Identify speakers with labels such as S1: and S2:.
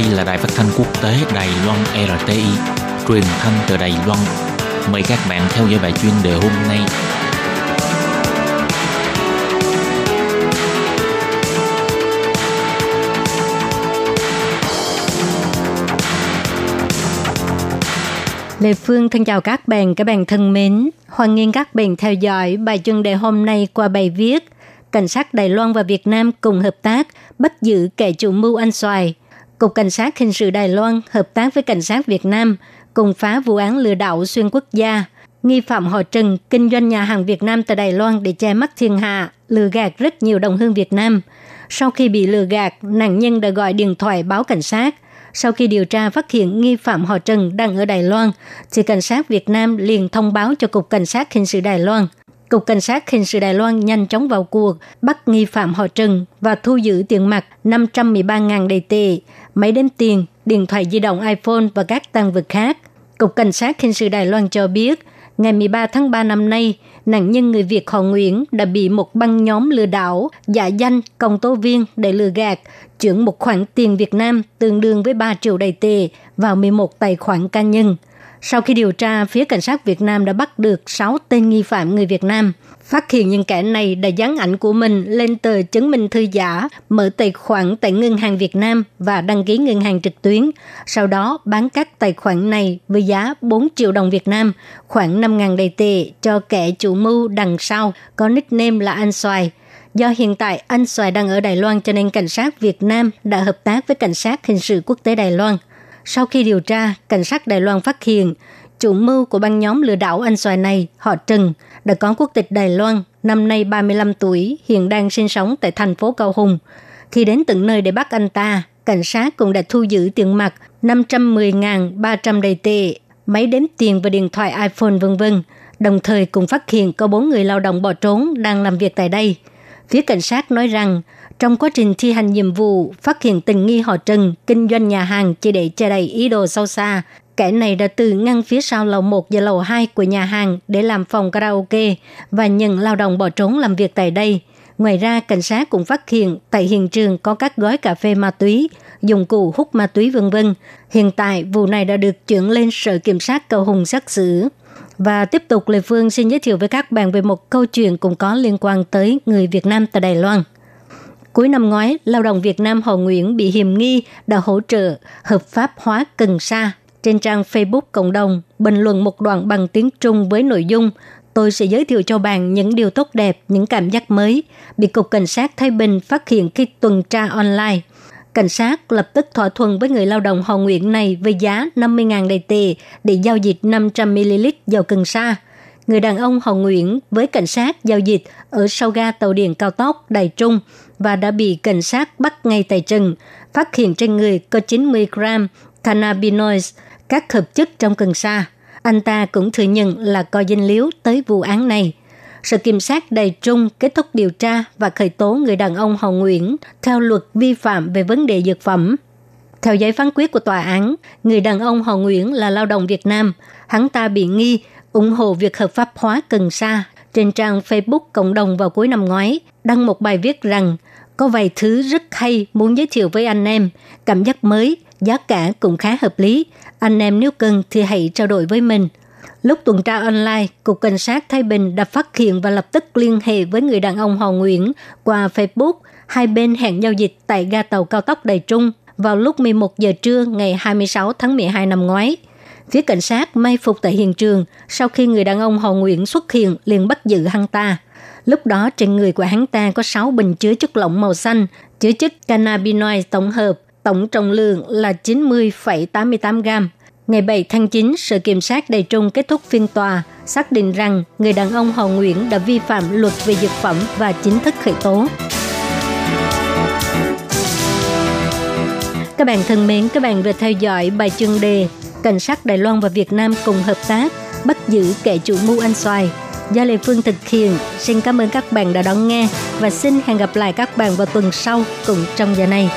S1: Đây là đài phát thanh quốc tế Đài Loan RTI, truyền thanh từ Đài Loan. Mời các bạn theo dõi bài chuyên đề hôm nay.
S2: Lê Phương thân chào các bạn, các bạn thân mến. Hoan nghênh các bạn theo dõi bài chuyên đề hôm nay qua bài viết Cảnh sát Đài Loan và Việt Nam cùng hợp tác bắt giữ kẻ chủ mưu ăn xoài. Cục Cảnh sát Hình sự Đài Loan hợp tác với Cảnh sát Việt Nam cùng phá vụ án lừa đảo xuyên quốc gia. Nghi phạm họ Trần kinh doanh nhà hàng Việt Nam tại Đài Loan để che mắt thiên hạ, lừa gạt rất nhiều đồng hương Việt Nam. Sau khi bị lừa gạt, nạn nhân đã gọi điện thoại báo cảnh sát. Sau khi điều tra phát hiện nghi phạm họ Trần đang ở Đài Loan, thì cảnh sát Việt Nam liền thông báo cho Cục Cảnh sát Hình sự Đài Loan – Cục Cảnh sát Hình sự Đài Loan nhanh chóng vào cuộc, bắt nghi phạm họ Trần và thu giữ tiền mặt 513.000 đầy tệ, máy đếm tiền, điện thoại di động iPhone và các tăng vật khác. Cục Cảnh sát Hình sự Đài Loan cho biết, ngày 13 tháng 3 năm nay, nạn nhân người Việt họ Nguyễn đã bị một băng nhóm lừa đảo, giả danh công tố viên để lừa gạt, chuyển một khoản tiền Việt Nam tương đương với 3 triệu đầy tệ vào 11 tài khoản cá nhân – sau khi điều tra, phía cảnh sát Việt Nam đã bắt được 6 tên nghi phạm người Việt Nam. Phát hiện những kẻ này đã dán ảnh của mình lên tờ chứng minh thư giả, mở tài khoản tại ngân hàng Việt Nam và đăng ký ngân hàng trực tuyến. Sau đó bán các tài khoản này với giá 4 triệu đồng Việt Nam, khoảng 5.000 đầy tệ cho kẻ chủ mưu đằng sau, có nickname là Anh Xoài. Do hiện tại anh Xoài đang ở Đài Loan cho nên cảnh sát Việt Nam đã hợp tác với cảnh sát hình sự quốc tế Đài Loan – sau khi điều tra, cảnh sát Đài Loan phát hiện chủ mưu của băng nhóm lừa đảo anh xoài này, họ Trần, đã có quốc tịch Đài Loan, năm nay 35 tuổi, hiện đang sinh sống tại thành phố Cao Hùng. Khi đến tận nơi để bắt anh ta, cảnh sát cũng đã thu giữ tiền mặt 510.300 đầy tệ, máy đếm tiền và điện thoại iPhone vân vân. Đồng thời cũng phát hiện có bốn người lao động bỏ trốn đang làm việc tại đây. Phía cảnh sát nói rằng trong quá trình thi hành nhiệm vụ, phát hiện tình nghi họ Trần kinh doanh nhà hàng chỉ để che đậy ý đồ sâu xa. Kẻ này đã từ ngăn phía sau lầu 1 và lầu 2 của nhà hàng để làm phòng karaoke và nhận lao động bỏ trốn làm việc tại đây. Ngoài ra, cảnh sát cũng phát hiện tại hiện trường có các gói cà phê ma túy, dụng cụ hút ma túy vân vân. Hiện tại, vụ này đã được chuyển lên Sở Kiểm sát Cầu Hùng xét xử. Và tiếp tục, Lê Phương xin giới thiệu với các bạn về một câu chuyện cũng có liên quan tới người Việt Nam tại Đài Loan. Cuối năm ngoái, lao động Việt Nam Hồ Nguyễn bị hiềm nghi đã hỗ trợ hợp pháp hóa cần sa. Trên trang Facebook cộng đồng, bình luận một đoạn bằng tiếng Trung với nội dung tôi sẽ giới thiệu cho bạn những điều tốt đẹp, những cảm giác mới, bị Cục Cảnh sát Thái Bình phát hiện khi tuần tra online. Cảnh sát lập tức thỏa thuận với người lao động Hồ Nguyễn này với giá 50.000 đầy tệ để giao dịch 500ml dầu cần sa. Người đàn ông Hồng Nguyễn với cảnh sát giao dịch ở sau ga tàu điện cao tốc Đài Trung và đã bị cảnh sát bắt ngay tại trần, phát hiện trên người có 90 gram cannabinoids, các hợp chất trong cần sa. Anh ta cũng thừa nhận là có danh liếu tới vụ án này. Sở Kiểm sát Đài Trung kết thúc điều tra và khởi tố người đàn ông Hồng Nguyễn theo luật vi phạm về vấn đề dược phẩm. Theo giấy phán quyết của tòa án, người đàn ông Hồ Nguyễn là lao động Việt Nam. Hắn ta bị nghi ủng hộ việc hợp pháp hóa cần sa. Trên trang Facebook cộng đồng vào cuối năm ngoái, đăng một bài viết rằng có vài thứ rất hay muốn giới thiệu với anh em, cảm giác mới, giá cả cũng khá hợp lý. Anh em nếu cần thì hãy trao đổi với mình. Lúc tuần tra online, Cục Cảnh sát Thái Bình đã phát hiện và lập tức liên hệ với người đàn ông Hồ Nguyễn qua Facebook. Hai bên hẹn giao dịch tại ga tàu cao tốc Đài Trung vào lúc 11 giờ trưa ngày 26 tháng 12 năm ngoái. Phía cảnh sát may phục tại hiện trường, sau khi người đàn ông Hồ Nguyễn xuất hiện liền bắt giữ hắn ta – Lúc đó trên người của hắn ta có 6 bình chứa chất lỏng màu xanh, chứa chất cannabinoid tổng hợp, tổng trọng lượng là 90,88 gram. Ngày 7 tháng 9, Sở Kiểm sát Đài Trung kết thúc phiên tòa, xác định rằng người đàn ông Hồ Nguyễn đã vi phạm luật về dược phẩm và chính thức khởi tố. Các bạn thân mến, các bạn vừa theo dõi bài chương đề Cảnh sát Đài Loan và Việt Nam cùng hợp tác, bắt giữ kẻ chủ mưu ăn xoài do Lê Phương thực hiện. Xin cảm ơn các bạn đã đón nghe và xin hẹn gặp lại các bạn vào tuần sau cùng trong giờ này.